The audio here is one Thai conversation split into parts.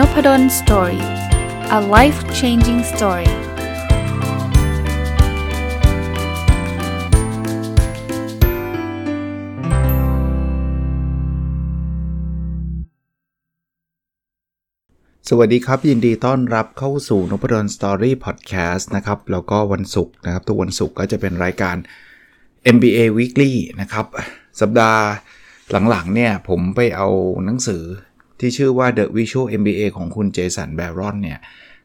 n o p a d o n Story a life changing story สวัสดีครับ ยินดีต้อนรับเข้าสู่นพดล Story Podcast นะครับ แล้วก็วันศุกร์นะครับ ทุกวันศุกร์ก็จะเป็นรายการ MBA Weekly นะครับ สัปดาห์หลังๆเนี่ยผมไปเอาหนังสือ ที่ชื่อว่า The Visual MBA ของคุณเจสันแบรอนเนี่ย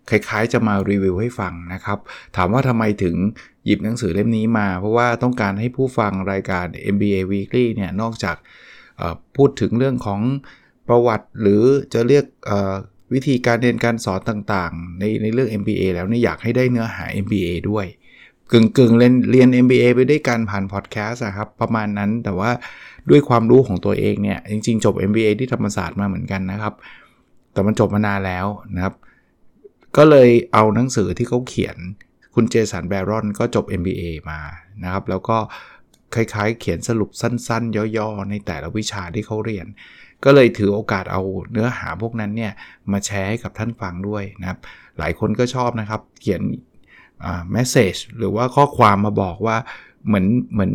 คล้ายๆ จะมารีวิวให้ฟังนะครับ ถามว่าทำไมถึงหยิบหนังสือเล่มนี้มา เพราะว่าต้องการให้ผู้ฟังรายการ MBA Weekly เนี่ยนอกจากพูดถึงเรื่องของประวัติหรือจะเรียกวิธีการเรียนการสอนต่างๆ ในในเรื่อง MBA แล้วนี่อยากให้ได้เนื้อหา MBA ด้วยกึ่งกึ่งเรียนเรียน MBA ไปด้วยการผ่านพอดแคสต์ครับ ประมาณนั้นแต่ว่า ด้วยความรู้ของตัวเองเนี่ย จริง ๆ จบ MBA ที่ธรรมศาสตร์มาเหมือนกันนะครับ แต่มันจบมานานแล้วนะครับ ก็เลยเอาหนังสือที่เขาเขียนคุณเจสันแบรอนก็จบ MBA มานะครับ แล้วก็คล้ายๆ เขียนสรุปสั้น ๆ ย่อๆ ในแต่ละวิชาที่เขาเรียน ก็เลยถือโอกาสเอาเนื้อหาพวกนั้นเนี่ยมาแชร์ให้กับท่านฟังด้วยนะครับ หลายคนก็ชอบนะครับ เขียนแมสเซจหรือว่าข้อความมาบอกว่าเหมือนเหมือน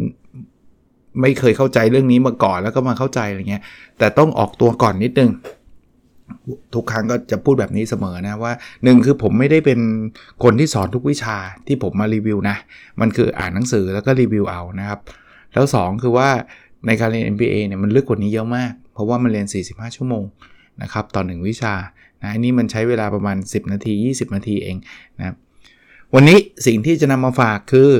ไม่เคยเข้าใจเรื่องนี้มาก่อนแล้วก็มาเข้าใจอะไรเงี้ย แต่ต้องออกตัวก่อนนิดนึง ทุกครั้งก็จะพูดแบบนี้เสมอนะว่าหนึ่งคือผมไม่ได้เป็นคนที่สอนทุกวิชาที่ผมมารีวิวนะ มันคืออ่านหนังสือแล้วก็รีวิวเอานะครับ แล้ว 2 คือว่าในการเรียน MBA เนี่ยมันลึกกว่านี้เยอะมาก เพราะว่ามันเรียน 45 ชั่วโมงนะครับต่อหนึ่งวิชานะอันนี้มันใช้เวลาประมาณ 10 นาที 20 นาทีเองนะครับวันนี้สิ่งที่จะนำมาฝากคือ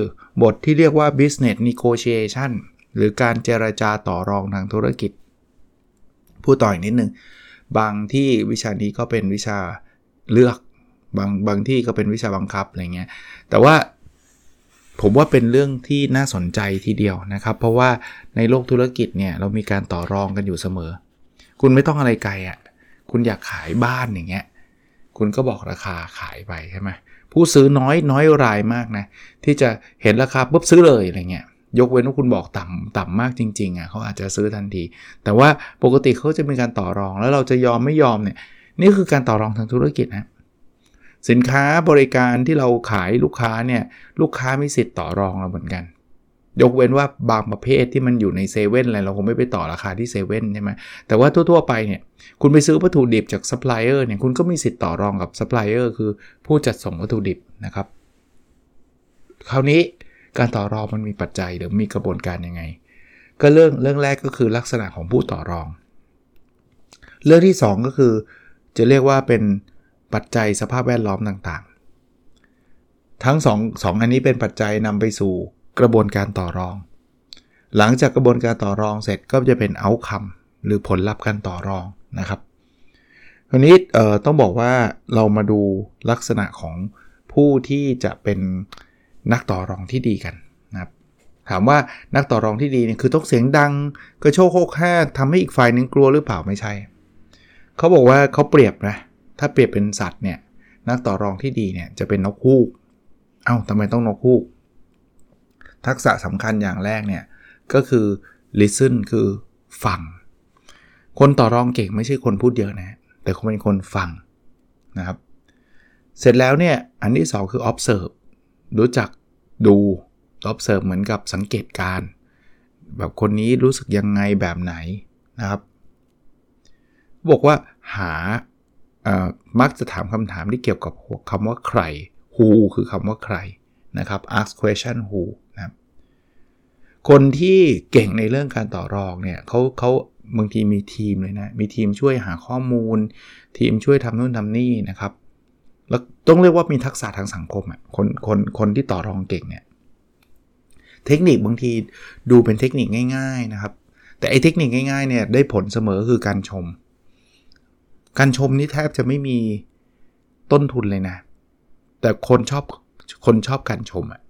บทที่เรียกว่า business negotiation หรือการเจรจาต่อรองทางธุรกิจ พูดต่ออีกนิดนึง บางที่วิชานี้ก็เป็นวิชาเลือก บางบางที่ก็เป็นวิชาบังคับอะไรเงี้ย แต่ว่าผมว่าเป็นเรื่องที่น่าสนใจทีเดียวนะครับ เพราะว่าในโลกธุรกิจเนี่ยเรามีการต่อรองกันอยู่เสมอ คุณไม่ต้องอะไรไกลอะ่ะ คุณอยากขายบ้านอย่างเงี้ย คุณก็บอกราคาขายไปใช่ไหมผู้ซื้อน้อยน้อยรายมากนะ ที่จะเห็นราคาปุ๊บซื้อเลยอะไรเงี้ย ยกเว้นว่าคุณบอกต่ำต่ำมากจริงๆอะเขาอาจจะซื้อทันที แต่ว่าปกติเขาจะมีการต่อรอง แล้วเราจะยอมไม่ยอมเนี่ยนี่คือการต่อรองทางธุรกิจนะสินค้าบริการที่เราขายลูกค้าเนี่ยลูกค้ามีสิทธิ์ต่อรองเราเหมือนกัน ยกเว้นว่าบางประเภทที่มันอยู่ในเซเว่นอะไรเราคงไม่ไปต่อราคาที่เซเว่นใช่ไหมแต่ว่าทั่วๆไปเนี่ยคุณไปซื้อวัตถุดิบจากซัพพลายเออร์เนี่ยคุณก็มีสิทธิ์ต่อรองกับซัพพลายเออร์คือผู้จัดส่งวัตถุดิบนะครับคราวนี้ การต่อรองมันมีปัจจัยหรือมีกระบวนการยังไง ก็เรื่องเรื่องแรกก็คือลักษณะของผู้ต่อรอง เรื่องที่ 2 ก็คือจะเรียกว่าเป็นปัจจัยสภาพแวดล้อมต่างๆ ทั้ง 2 อันนี้เป็นปัจจัยนำไปสู่กระบวนการต่อรอง หลังจากกระบวนการต่อรองเสร็จก็จะเป็นเอาคำหรือผลลัพธ์การต่อรองนะครับทีนี้ต้องบอกว่าเรามาดูลักษณะของผู้ที่จะเป็น นักต่อรองที่ดีกันนะครับถามว่านักต่อรองที่ดีเนี่ยคือต้องเสียงดังกระโชกโคกห้ทำให้อีกฝ่ายนึงกลัวหรือเปล่าไม่ใช่ เขาบอกว่าเขาเปรียบนะถ้าเปรียบเป็นสัตว์เนี่ยนักต่อรองที่ดีเนี่ยจะเป็นนกฮูก เอา้าทำไมต้องนกฮูก ทักษะสำคัญอย่างแรกเนี่ยก็คือ listen คือฟัง คนต่อรองเก่งไม่ใช่คนพูดเยอะนะ แต่เขาเป็นคนฟังนะครับ เสร็จแล้วเนี่ยอันที่ 2 คือ observe รู้จักดู observe เหมือนกับสังเกตการแบบคนนี้รู้สึกยังไงแบบไหนนะครับ บอกว่าหามักจะถามคำถามที่เกี่ยวกับคำว่าใคร who คือคำว่าใครนะครับ ask question who นะครับคนที่เก่งในเรื่องการต่อรองเนี่ยเขาเขาบางทีมีทีมเลยนะ มีทีมช่วยหาข้อมูล ทีมช่วยทำนู่นทำนี่นะครับ แล้วต้องเรียกว่ามีทักษะทางสังคมอะคนคนคนที่ต่อรองเก่งเนี่ยเทคนิคบางทีดูเป็นเทคนิคง่าย ๆนะครับ แต่ไอ้เทคนิคง่ายๆเนี่ยได้ผลเสมอคือการชม การชมนี่แทบจะไม่มีต้นทุนเลยนะ แต่คนชอบคนชอบการชมอะ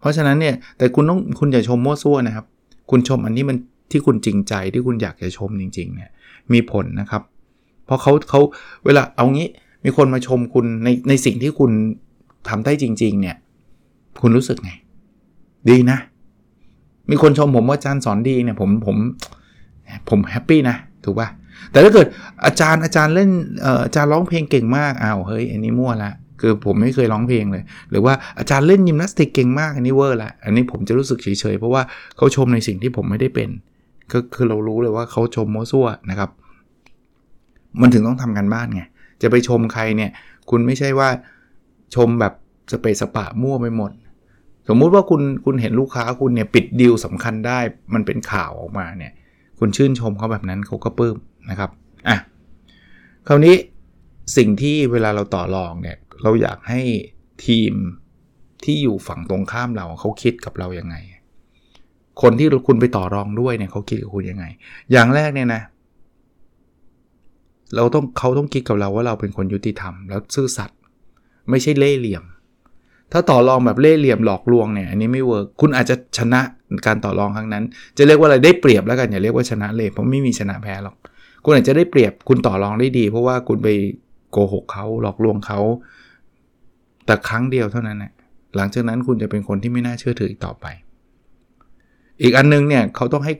เพราะฉะนั้นเนี่ยแต่คุณต้องคุณอย่าชมมั่วซั่วนะครับ คุณชมอันนี้มันที่คุณจริงใจที่คุณอยากจะชมจริงๆเนี่ยมีผลนะครับ เพราะเขาเขาเวลาเอางี้ มีคนมาชมคุณในในสิ่งที่คุณทำได้จริง ๆ เนี่ย คุณรู้สึกไง ดีนะ มีคนชมผมว่าอาจารย์สอนดีเนี่ย ผมผม ผม happy นะ ถูกปะ่ะ แต่ถ้าเกิดอาจารย์อาจารย์เล่นอาจารย์ร้องเพลงเก่งมากอ้าวเฮ้ยอันนี้มั่วละคือผมไม่เคยร้องเพลงเลย หรือว่าอาจารย์เล่นยิมนาสติกเก่งมากอันนี้เวอร์ละอันนี้ผมจะรู้สึกเฉยๆเพราะว่าเขาชมในสิ่งที่ผมไม่ได้เป็นก็คือเรารู้เลยว่าเขาชมมั่วซั่วนะครับ มันถึงต้องทำการบ้านไง จะไปชมใครเนี่ย คุณไม่ใช่ว่าชมแบบสะเปะสะปะมั่วไปหมด สมมุติว่าคุณคุณเห็นลูกค้าคุณเนี่ยปิดดีลสำคัญได้มันเป็นข่าวออกมาเนี่ยคุณชื่นชมเขาแบบนั้นเขาก็ปลื้มนะครับอะคราวนี้สิ่งที่เวลาเราต่อรองเนี่ยเราอยากให้ทีมที่อยู่ฝั่งตรงข้ามเราเขาคิดกับเรายัางไง คนที่คุณไปต่อรองด้วยเนี่ยเขาคิดกับคุณยังไง อย่างแรกเนี่ยนะ เราต้องเขาต้องคิดกับเราว่าเราเป็นคนยุติธรรมแล้วซื่อสัตย์ไม่ใช่เล่ห์เหลี่ยม ถ้าต่อรองแบบเล่ห์เหลี่ยมหลอกลวงเนี่ยอันนี้ไม่เวิร์กคุณอาจจะชนะการต่อรองครั้งนั้น จะเรียกว่าอะไรได้เปรียบแล้วกันอย่าเรียกว่าชนะเลยเพราะไม่มีชนะแพ้หรอก คุณอาจจะได้เปรียบคุณต่อรองได้ดี เพราะว่าคุณไปโกหกเขาหลอกลวงเขาแต่ครั้งเดียวเท่านั้นแหละหลังจากนั้นคุณจะเป็นคนที่ไม่น่าเชื่อถืออีกต่อไป อีกอันนึงเนี่ยเขาต้องให้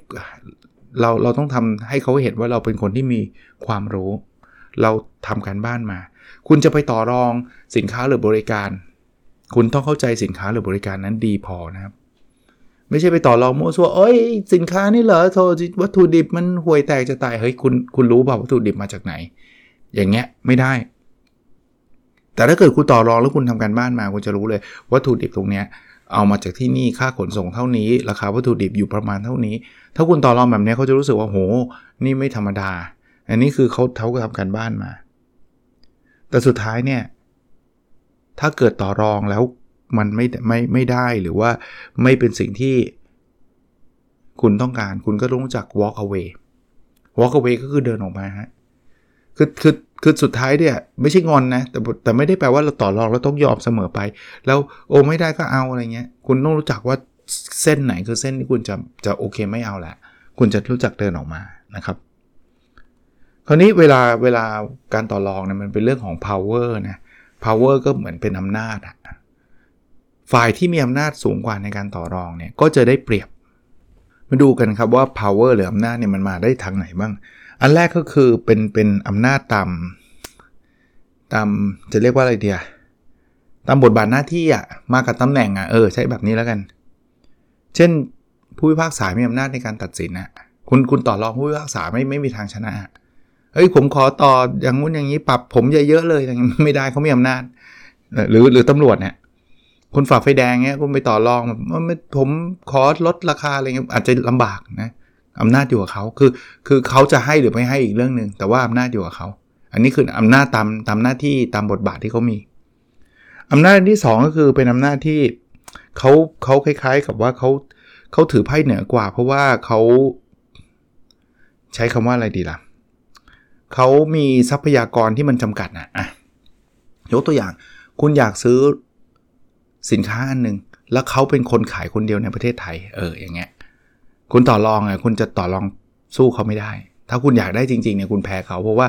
เราเราต้องทำให้เขาเห็นว่าเราเป็นคนที่มีความรู้ เราทำการบ้านมา คุณจะไปต่อรองสินค้าหรือบริการ คุณต้องเข้าใจสินค้าหรือบริการนั้นดีพอนะครับ ไม่ใช่ไปต่อรองมั่วซั่วเอ้ยสินค้านี่เหรอโทวัตถุดิบมันห่วยแตกจะตายเฮ้ยคุณคุณรู้เปล่าวัตถุดิบมาจากไหน อย่างเงี้ยไม่ได้ แต่ถ้าเกิดคุณต่อรองแล้วคุณทำการบ้านมาคุณจะรู้เลยวัตถุดิบตรงเนี้ย เอามาจากที่นี่ค่าขนส่งเท่านี้ ราคาวัตถุดิบอยู่ประมาณเท่านี้ ถ้าคุณต่อรองแบบนี้เขาจะรู้สึกว่าโห นี่ไม่ธรรมดา อันนี้คือเขาเขาทำการบ้านมา แต่สุดท้ายเนี่ยถ้าเกิดต่อรองแล้วมันไม่ไม่ไม่ได้หรือว่าไม่เป็นสิ่งที่คุณต้องการคุณก็ต้องรู้จัก walk away walk away ก็คือเดินออกมาฮะ คือคือคือสุดท้ายเนี่ยไม่ใช่งอนนะแต่แต่ไม่ได้แปลว่าเราต่อรองแล้วต้องยอมเสมอไป แล้วโอไม่ได้ก็เอาอะไรเงี้ย คุณต้องรู้จักว่าเส้นไหนคือเส้นที่คุณจะจะโอเคไม่เอาแหละคุณจะรู้จักเดินออกมานะครับ คราวนี้เวลาเวลาการต่อรองเนี่ยมันเป็นเรื่องของ power นะ power ก็เหมือนเป็นอำนาจอะฝ่ายที่มีอำนาจสูงกว่าในการต่อรองเนี่ยก็จะได้เปรียบ มาดูกันครับว่า power หรืออำนาจเนี่ยมันมาได้ทางไหนบ้าง อันแรกก็คือเป็นเป็นอำนาจตามตามจะเรียกว่าอะไรเดียตามบทบาทหน้าที่อะมากับตำแหน่งอะเออใช้แบบนี้แล้วกัน เช่นผู้พิพากษามีอำนาจในการตัดสินอะคุณคุณต่อรองผู้พิพากษาไม่ไม่มีทางชนะเฮ้ยผมขอต่ออย่างงู้นอย่างนี้ปรับผมเยอะๆเลยไม่ได้เขามีอำนาจ หรือหรือตำรวจเนี่ยคุณฝาไฟแดงเงี้ยคุณไปต่อรองผมขอลดราคาอะไรเงี้ยอาจจะลำบากนะ อำนาจอยู่กับเขาคือคือเขาจะให้หรือไม่ให้อีกเรื่องหนึ่งแต่ว่าอำนาจอยู่กับเขา อันนี้คืออำนาจตามตามหน้าที่ตามบทบาทที่เขามีอำนาจที่ 2 ก็คือเป็นอำนาจที่เขาเขาคล้าย ๆ กับว่าเขาเขาถือไพ่เหนือกว่า เพราะว่าเขาใช้คำว่าอะไรดีล่ะเขามีทรัพยากรที่มันจำกัดนะอะยกตัวอย่างคุณอยากซื้อสินค้าอันหนึ่งแล้วเขาเป็นคนขายคนเดียวในประเทศไทย เอออย่างเงี้ย คุณต่อรองอะคุณจะต่อรองสู้เขาไม่ได้ ถ้าคุณอยากได้จริงๆเนี่ยคุณแพ้เขาเพราะว่า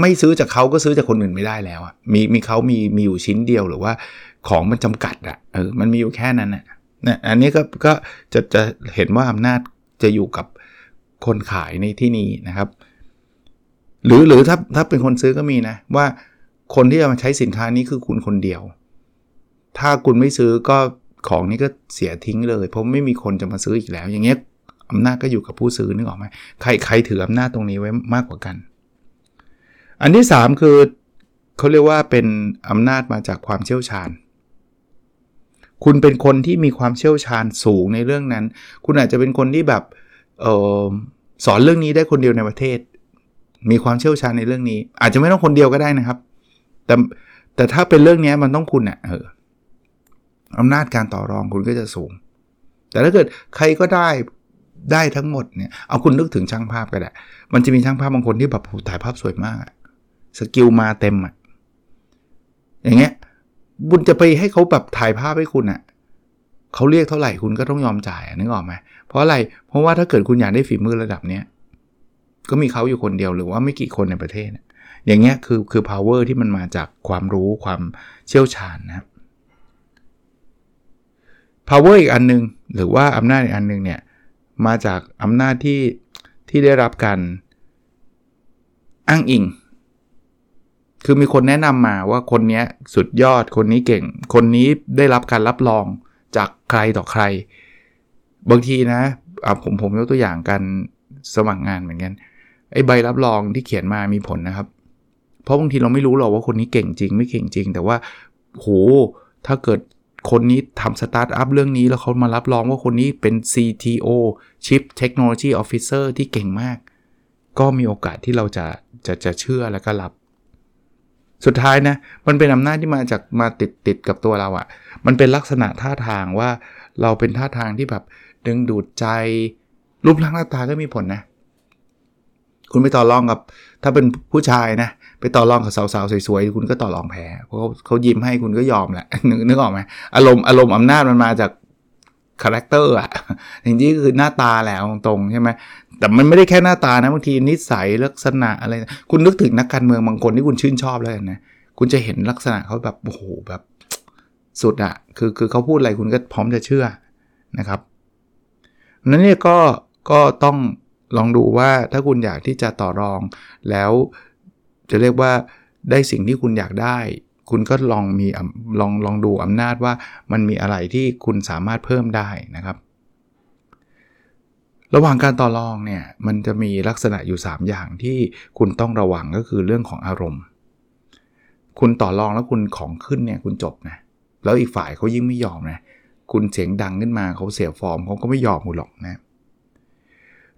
ไม่ซื้อจากเขาก็ซื้อจากคนอื่นไม่ได้แล้วอะมีมีเขามีมีอยู่ชิ้นเดียวหรือว่าของมันจำกัดอะเออมันมีอยู่แค่นั้นอะนะอันนี้ก็ก็จะจะเห็นว่าอำนาจจะอยู่กับคนขายในที่นี้นะครับ หรือหรือถ้าถ้าเป็นคนซื้อก็มีนะว่าคนที่จะมาใช้สินค้านี้คือคุณคนเดียว ถ้าคุณไม่ซื้อก็ ของนี้ก็เสียทิ้งเลย เพราะไม่มีคนจะมาซื้ออีกแล้ว อย่างเงี้ยอำนาจก็อยู่กับผู้ซื้อนึกออกไหมใครใครถืออำนาจตรงนี้ไว้มากกว่ากัน อันที่ 3 คือเขาเรียกว่าเป็นอำนาจมาจากความเชี่ยวชาญ คุณเป็นคนที่มีความเชี่ยวชาญสูงในเรื่องนั้น คุณอาจจะเป็นคนที่แบบออสอนเรื่องนี้ได้คนเดียวในประเทศ มีความเชี่ยวชาญในเรื่องนี้ อาจจะไม่ต้องคนเดียวก็ได้นะครับ แต่แต่ถ้าเป็นเรื่องนี้มันต้องคุณอะ่ะเออ อำนาจการต่อรองคุณก็จะสูง แต่ถ้าเกิดใครก็ได้ได้ทั้งหมดเนี่ยเอาคุณนึกถึงช่างภาพก็ได้ มันจะมีช่างภาพบางคนที่แบบถ่ายภาพสวยมากสกิลมาเต็มอะอย่างเงี้ยบุญจะไปให้เขาแบบถ่ายภาพให้คุณอะเขาเรียกเท่าไหร่คุณก็ต้องยอมจ่ายนึกออกไหมเพราะอะไรเพราะว่าถ้าเกิดคุณอยากได้ฝีมือระดับเนี้ยก็มีเขาอยู่คนเดียวหรือว่าไม่กี่คนในประเทศ อย่างเงี้ยคือคือ power ที่มันมาจากความรู้ความเชี่ยวชาญนะครับ power อีกอันนึง หรือว่าอำนาจอีกอันนึงเนี่ย มาจากอำนาจที่ที่ได้รับการอ้างอิง คือมีคนแนะนำมาว่าคนนี้สุดยอด คนนี้เก่ง คนนี้ได้รับการรับรองจากใครต่อใคร บางทีนะผมผมยกตัวอย่างการสมัครงานเหมือนกัน ไอ้ใบรับรองที่เขียนมามีผลนะครับ เพราะบางทีเราไม่รู้หรอกว่าคนนี้เก่งจริง ไม่เก่งจริง แต่ว่าโหถ้าเกิด คนนี้ทำสตาร์ทอัพเรื่องนี้แล้วเขามารับรองว่าคนนี้เป็น CTO Chief Technology Officer ที่เก่งมาก ก็มีโอกาสที่เราจะจะจะเชื่อแล้วก็รับ สุดท้ายนะ มันเป็นอำนาจที่มาจากมาติดติดกับตัวเราอะ่ะ มันเป็นลักษณะท่าทางว่าเราเป็นท่าทางที่แบบดึงดูดใจ รูปร่างหน้าตาก็มีผลนะ คุณไปต่อรองกับ ถ้าเป็นผู้ชายนะ ไปต่อรองกับสาวๆสวยๆคุณก็ต่อรองแพ้เพราะเขายิ้มให้คุณก็ยอมแหละนึกออกไหมอารมณ์อารมณ์อำนาจมันมาจาก character อะจริงๆคือหน้าตาแหละตรงๆใช่ไหมแต่มันไม่ได้แค่หน้าตานะบางทีนิสัยลักษณะอะไร คุณนึกถึงนักการเมืองบางคนที่คุณชื่นชอบเลยนะคุณจะเห็นลักษณะเขาแบบโอ้โหแบบสุดอะคือคือเขาพูดอะไรคุณก็พร้อมจะเชื่อนะครับนั้นเนี่ยก็ก็ต้องลองดูว่าถ้าคุณอยากที่จะต่อรองแล้ว จะเรียกว่าได้สิ่งที่คุณอยากได้ คุณก็ลองมีลองลองดูอำนาจว่ามันมีอะไรที่คุณสามารถเพิ่มได้นะครับ ระหว่างการต่อรองเนี่ยมันจะมีลักษณะอยู่ 3 อย่างที่คุณต้องระวังก็คือเรื่องของอารมณ์ คุณต่อรองแล้วคุณของขึ้นเนี่ยคุณจบนะแล้วอีกฝ่ายเขายิ่งไม่ยอมนะคุณเสียงดังขึ้นมาเขาเสียฟอร์มเขาก็ไม่ยอมคุณหรอกนะ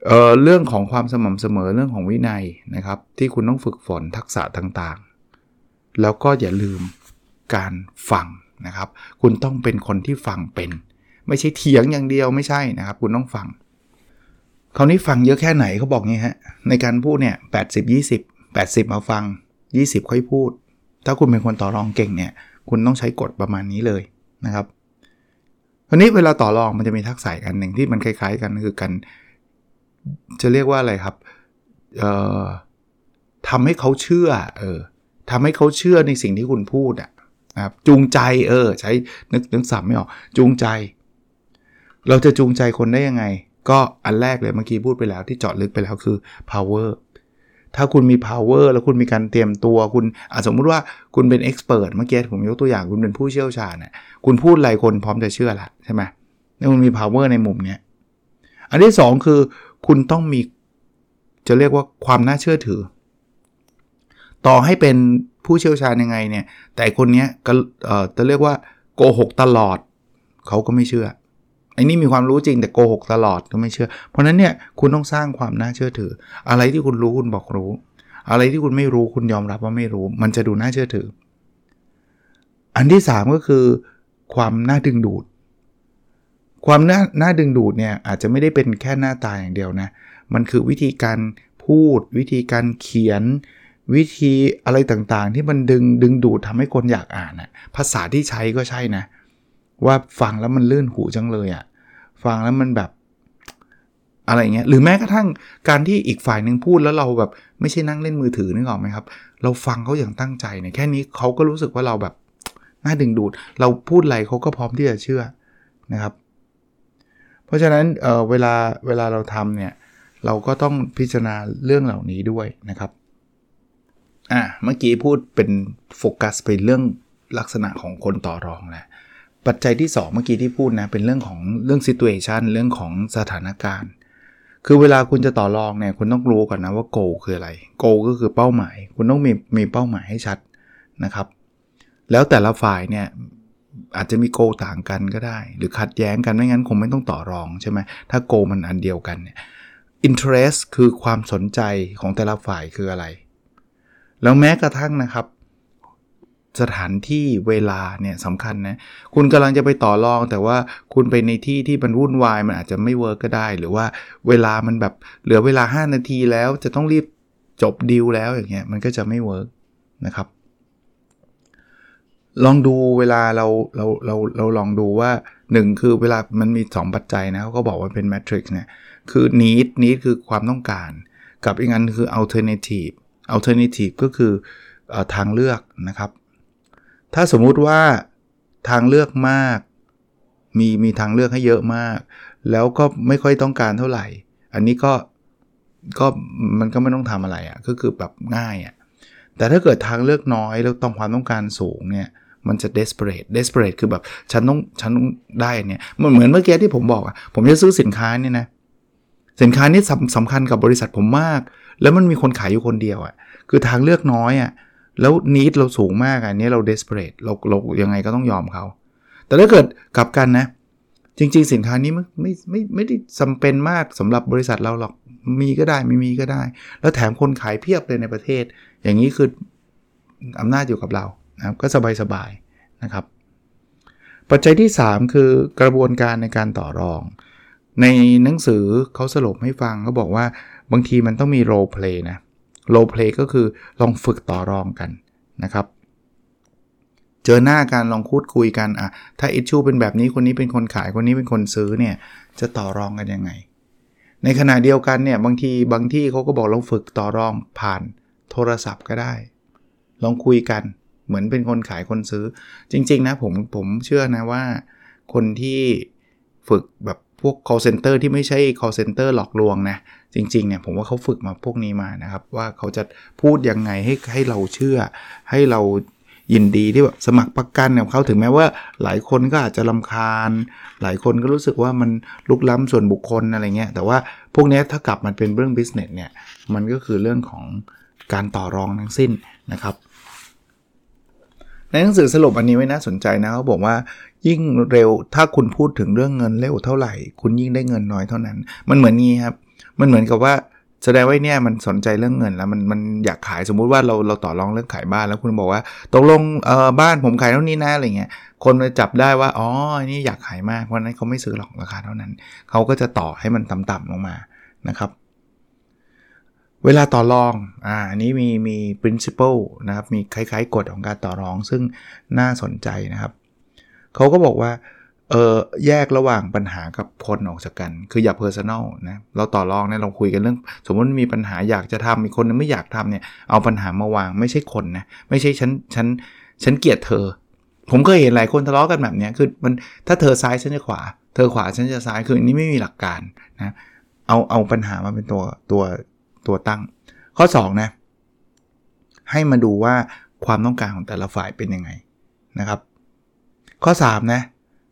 เเรื่องของความสม่ำเสมอเรื่องของวินัยนะครับ ที่คุณต้องฝึกฝนทักษะต่างๆ แล้วก็อย่าลืมการฟังนะครับ คุณต้องเป็นคนที่ฟังเป็น ไม่ใช่เถียงอย่างเดียวไม่ใช่นะครับ คุณต้องฟังคราวนี้ฟังเยอะแค่ไหนเขาบอกงี้ฮะในการพูดเนี่ย80 20 80มาฟัง 20 ค่อยพูด ถ้าคุณเป็นคนต่อรองเก่งเนี่ย คุณต้องใช้กฎประมาณนี้เลยนะครับคราวนี้เวลาต่อรองมันจะมีทักษะอันหนึ่งที่มันคล้าย ๆ กันคือการ จะเรียกว่าอะไรครับเอ่อทำให้เขาเชื่อเออทำให้เขาเชื่อในสิ่งที่คุณพูดอะนะครับจูงใจเออ ใช้นึกนึกสับไม่ออก จูงใจ เราจะจูงใจคนได้ยังไง ก็อันแรกเลยเมื่อกี้พูดไปแล้วที่เจาะลึกไปแล้วคือ power ถ้าคุณมี power แล้วคุณมีการเตรียมตัวคุณอสมมุติว่าคุณเป็น expert เมื่อกี้ผมยกตัวอย่างคุณเป็นผู้เชี่ยวชาญเนี่ยคุณพูดอะไรคนพร้อมจะเชื่อละใช่ไหมแล้วคุณมี power ในมุมเนี้ยอันที่ 2 คือ คุณต้องมีจะเรียกว่าความน่าเชื่อถือ ต่อให้เป็นผู้เชี่ยวชาญยังไงเนี่ย แต่คนนี้ก็จะเรียกว่าโกหกตลอด เขาก็ไม่เชื่อไอ้นี่มีความรู้จริงแต่โกหกตลอดก็ไม่เชื่อ เพราะนั้นเนี่ยคุณต้องสร้างความน่าเชื่อถือ อะไรที่คุณรู้คุณบอกรู้ อะไรที่คุณไม่รู้คุณยอมรับว่าไม่รู้ มันจะดูน่าเชื่อถือ อันที่ 3 ก็คือ ความน่าดึงดูด ความน่าน่าดึงดูดเนี่ยอาจจะไม่ได้เป็นแค่หน้าตาอย่างเดียวนะ มันคือวิธีการพูด วิธีการเขียน วิธีอะไรต่างๆ ที่มันดึงดึงดูดทำให้คนอยากอ่านนะภาษาที่ใช้ก็ใช่นะ ว่าฟังแล้วมันลื่นหูจังเลยอะฟังแล้วมันแบบอะไรเงี้ยหรือแม้กระทั่งการที่อีกฝ่ายหนึ่งพูดแล้วเราแบบไม่ใช่นั่งเล่นมือถือนึกออกไหมครับ เราฟังเขาอย่างตั้งใจเนี่ยแค่นี้เขาก็รู้สึกว่าเราแบบน่าดึงดูด เราพูดอะไรเขาก็พร้อมที่จะเชื่อนะครับ เพราะฉะนั้นเเวลาเวลาเราทำเนี่ยเราก็ต้องพิจารณาเรื่องเหล่านี้ด้วยนะครับอะเมื่อกี้พูดเป็นโฟกัสไปเรื่องลักษณะของคนต่อรองแหละปัจจัยที่ 2 เมื่อกี้ที่พูดนะเป็นเรื่องของเรื่อง situation เรื่องของสถานการณ์ คือเวลาคุณจะต่อรองเนี่ยคุณต้องรู้ก่อนนะว่า goal คืออะไร goal ก็คือเป้าหมาย คุณต้องมีมีเป้าหมายให้ชัดนะครับ แล้วแต่ละฝ่ายเนี่ย อาจจะมี goal ต่างกันก็ได้ หรือขัดแย้งกันไม่งั้นคงไม่ต้องต่อรองใช่ไหมถ้า goal มันอันเดียวกันเนี่ย interest คือความสนใจของแต่ละฝ่ายคืออะไร แล้วแม้กระทั่งนะครับ สถานที่เวลาเนี่ยสำคัญนะ คุณกำลังจะไปต่อรอง แต่ว่าคุณไปในที่ที่มันวุ่นวายมันอาจจะไม่ work ก็ได้ หรือว่าเวลามันแบบเหลือเวลา 5 นาทีแล้วจะต้องรีบจบดีลแล้วอย่างเงี้ยมันก็จะไม่ workนะครับ ลองดูเวลาเราเราเราเราลองดูว่า 1 คือเวลามันมี 2 ปัจจัยนะเขาก็บอกว่าเป็นแมทริกซ์เนี่ยคือ need need คือความต้องการ กับอีกอันคือ alternative alternative ก็คืออทางเลือกนะครับ ถ้าสมมุติว่าทางเลือกมาก มีมีทางเลือกให้เยอะมาก แล้วก็ไม่ค่อยต้องการเท่าไหร่ อันนี้ก็ก็มันก็ไม่ต้องทำอะไรอะ่ะก็คือแบบง่ายอะ่ะแต่ถ้าเกิดทางเลือกน้อยแล้วต้องความต้องการสูงเนี่ย มันจะ desperate desperate คือแบบฉันต้องฉันต้องได้เนี่ยมันเหมือนเมื่อกี้ที่ผมบอกอะผมจะซื้อสินค้านี่นะสินค้านี้สำคัญกับบริษัทผมมาก แล้วมันมีคนขายอยู่คนเดียวอะคือทางเลือกน้อยอะแล้วนิดเราสูงมากอันนี้เรา desperate เราเรายังไงก็ต้องยอมเขา แต่ถ้าเกิดกลับกันนะ จริง ๆ สินค้านี้ไม่ไม่ไม่ไม่ได้จำเป็นมากสำหรับบริษัทเราหรอกมีก็ได้ไม่มีก็ได้ แล้วแถมคนขายเพียบเลยในประเทศ อย่างนี้คืออำนาจอยู่กับเรา นะครับก็สบายๆนะครับ ปัจจัยที่ 3 คือกระบวนการในการต่อรอง ในหนังสือเขาสรุปให้ฟังเขาบอกว่าบางทีมันต้องมี role play นะ role play ก็คือลองฝึกต่อรองกันนะครับเจอหน้าการลองพูดคุยกันอะถ้าอิชชูเป็นแบบนี้คนนี้เป็นคนขายคนนี้เป็นคนซื้อเนี่ยจะต่อรองกันยังไง ในขณะเดียวกันเนี่ยบางทีบางที่เขาก็บอกลองฝึกต่อรองผ่านโทรศัพท์ก็ได้ ลองคุยกัน เหมือนเป็นคนขายคนซื้อ จริง ๆ นะผมผมเชื่อนะว่า คนที่ฝึกแบบพวก call center ที่ไม่ใช่ call center หลอกลวงนะ จริงๆเนี่ยผมว่าเขาฝึกมาพวกนี้มานะครับ ว่าเขาจะพูดยังไงให้ให้เราเชื่อ ให้เรายินดีที่แบบสมัครประกันกับเขาถึงแม้ว่าหลายคนก็อาจจะลำคาญ หลายคนก็รู้สึกว่ามันลุกล้ำส่วนบุคคลอะไรเงี้ยแต่ว่าพวกนี้ถ้ากลับมันเป็นเรื่องบิสเนสเนี่ยมันก็คือเรื่องของการต่อรองทั้งสิ้นนะครับ ในหนังสือสรุปอันนี้ไว้น่าสนใจนะเขาบอกว่ายิ่งเร็วถ้าคุณพูดถึงเรื่องเงินเร็วเท่าไหร่ คุณยิ่งได้เงินน้อยเท่านั้น มันเหมือนงี้ครับ มันเหมือนกับว่าแสดงว่าเนี่ยมันสนใจเรื่องเงินแล้วมันมันอยากขายสมมุติว่าเราเราต่อรองเรื่องขายบ้านแล้วคุณบอกว่าตกลงเออบ้านผมขายเท่านี้นะอะไรเงี้ยคนมาจับได้ว่าอ๋อนี่อยากขายมากเพราะนั้นเขาไม่ซื้อหรอกราคาเท่านั้นเขาก็จะต่อให้มันต่ำๆลงมานะครับ เวลาต่อรอง อ่า อันนี้มีมี principle นะครับ มีคล้ายๆกฎของการต่อรอง ซึ่งน่าสนใจนะครับ เขาก็บอกว่า เออแยกระหว่างปัญหากับคนออกจากกัน คืออย่า personal นะ เราต่อรองเนี่ยเราคุยกันเรื่อง สมมติมีปัญหาอยากจะทำมีคนนึงไม่อยากทำเนี่ย เอาปัญหามาวางไม่ใช่คนนะ ไม่ใช่ฉันฉันฉันเกลียดเธอ ผมเคยเห็นหลายคนทะเลาะกันแบบนี้คือมันถ้าเธอซ้ายฉันจะขวา เธอขวาฉันจะซ้าย คืออันนี้ไม่มีหลักการนะ เอาเอาปัญหามาเป็นตัวตัว ตัวตั้ง ข้อ2นะให้มาดูว่าความต้องการของแต่ละฝ่ายเป็นยังไงนะครับ ข้อ3นะ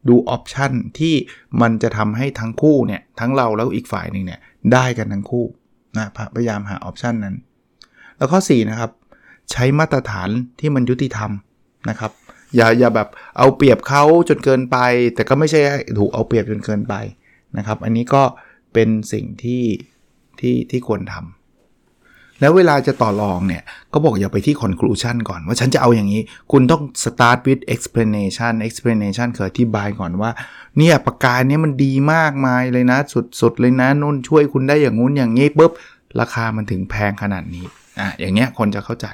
ดูออปชันที่มันจะทำให้ทั้งคู่เนี่ยทั้งเราแล้วอีกฝ่ายหนึ่งเนี่ยได้กันทั้งคู่นะพยายามหาออปชันนั้น แล้วข้อ4นะครับใช้มาตรฐานที่มันยุติธรรมนะครับอย่าอย่าแบบเอาเปรียบเขาจนเกินไป แต่ก็ไม่ใช่ถูกเอาเปรียบจนเกินไปนะครับ อันนี้ก็เป็นสิ่งที่ที่ที่ควรทำ แล้วเวลาจะต่อรองเนี่ย ก็บอกอย่าไปที่ conclusion ก่อนว่าฉันจะเอาอย่างนี้ คุณต้อง start with explanation explanation คืออธิบายก่อนว่า เนี่ยประกาศนี้มันดีมากมายเลยนะสุดๆเลยนะนุ่นช่วยคุณได้อย่างงู้นอย่างนี้ปุ๊บราคามันถึงแพงขนาดนี้อะอย่างเงี้ยคนจะเข้าใจ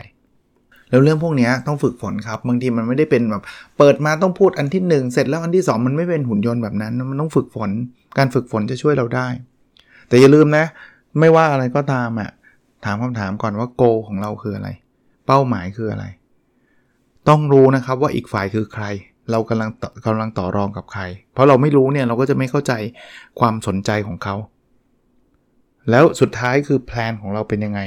แล้วเรื่องพวกนี้ต้องฝึกฝนครับบางทีมันไม่ได้เป็นแบบเปิดมาต้องพูดอันที่ 1 เสร็จแล้วอันที่ 2 มันไม่เป็นหุ่นยนต์แบบนั้น มันต้องฝึกฝน การฝึกฝนจะช่วยเราได้ แต่อย่าลืมนะ ไม่ว่าอะไรก็ตามอะ ถามคำถามก่อนว่าโกของเราคืออะไร เป้าหมายคืออะไร ต้องรู้นะครับว่าอีกฝ่ายคือใคร เรากำลังกำลังต่อรองกับใคร เพราะเราไม่รู้เนี่ยเราก็จะไม่เข้าใจความสนใจของเขา แล้วสุดท้ายคือแพลนของเราเป็นยังไง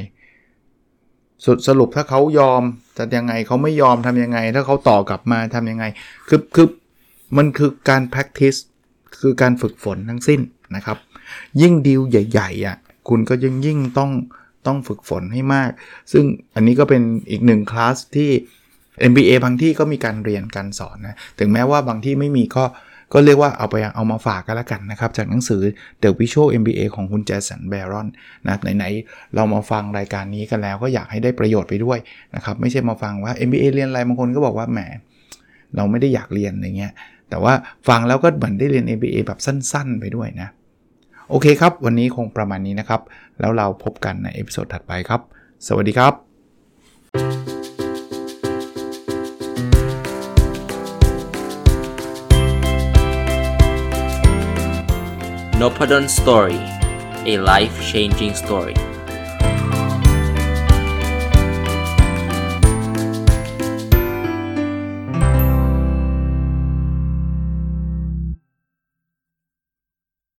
สุดสรุปถ้าเขายอมจะยังไงเขาไม่ยอมทำยังไง ถ้าเขาต่อกลับมาทำยังไงคือคือมันคือการ practice คือการฝึกฝนทั้งสิ้นนะครับ ยิ่งดีลใหญ่ๆอะคุณก็ยิ่งยิ่งต้อง ต้องฝึกฝนให้มาก ซึ่งอันนี้ก็เป็นอีกหนึ่งคลาสที่ MBA บางที่ก็มีการเรียนการสอนนะ ถึงแม้ว่าบางที่ไม่มีก็ก็เรียกว่าเอาไปเอามาฝากกันแล้วกันนะครับ จากหนังสือ The Visual MBA ของคุณแจสันแบรอนนะไหนๆ เรามาฟังรายการนี้กันแล้วก็อยากให้ได้ประโยชน์ไปด้วยนะครับ ไม่ใช่มาฟังว่า MBA เรียนอะไรบางคนก็บอกว่าแหมเราไม่ได้อยากเรียนอะไรเงี้ยแต่ว่าฟังแล้วก็เหมือนได้เรียน MBA แบบสั้น ๆ ไปด้วยนะ โอเคครับ วันนี้คงประมาณนี้นะครับ แล้วเราพบกันใน episode ถัดไปครับ สวัสดีครับ n o p a d o n Story a life changing story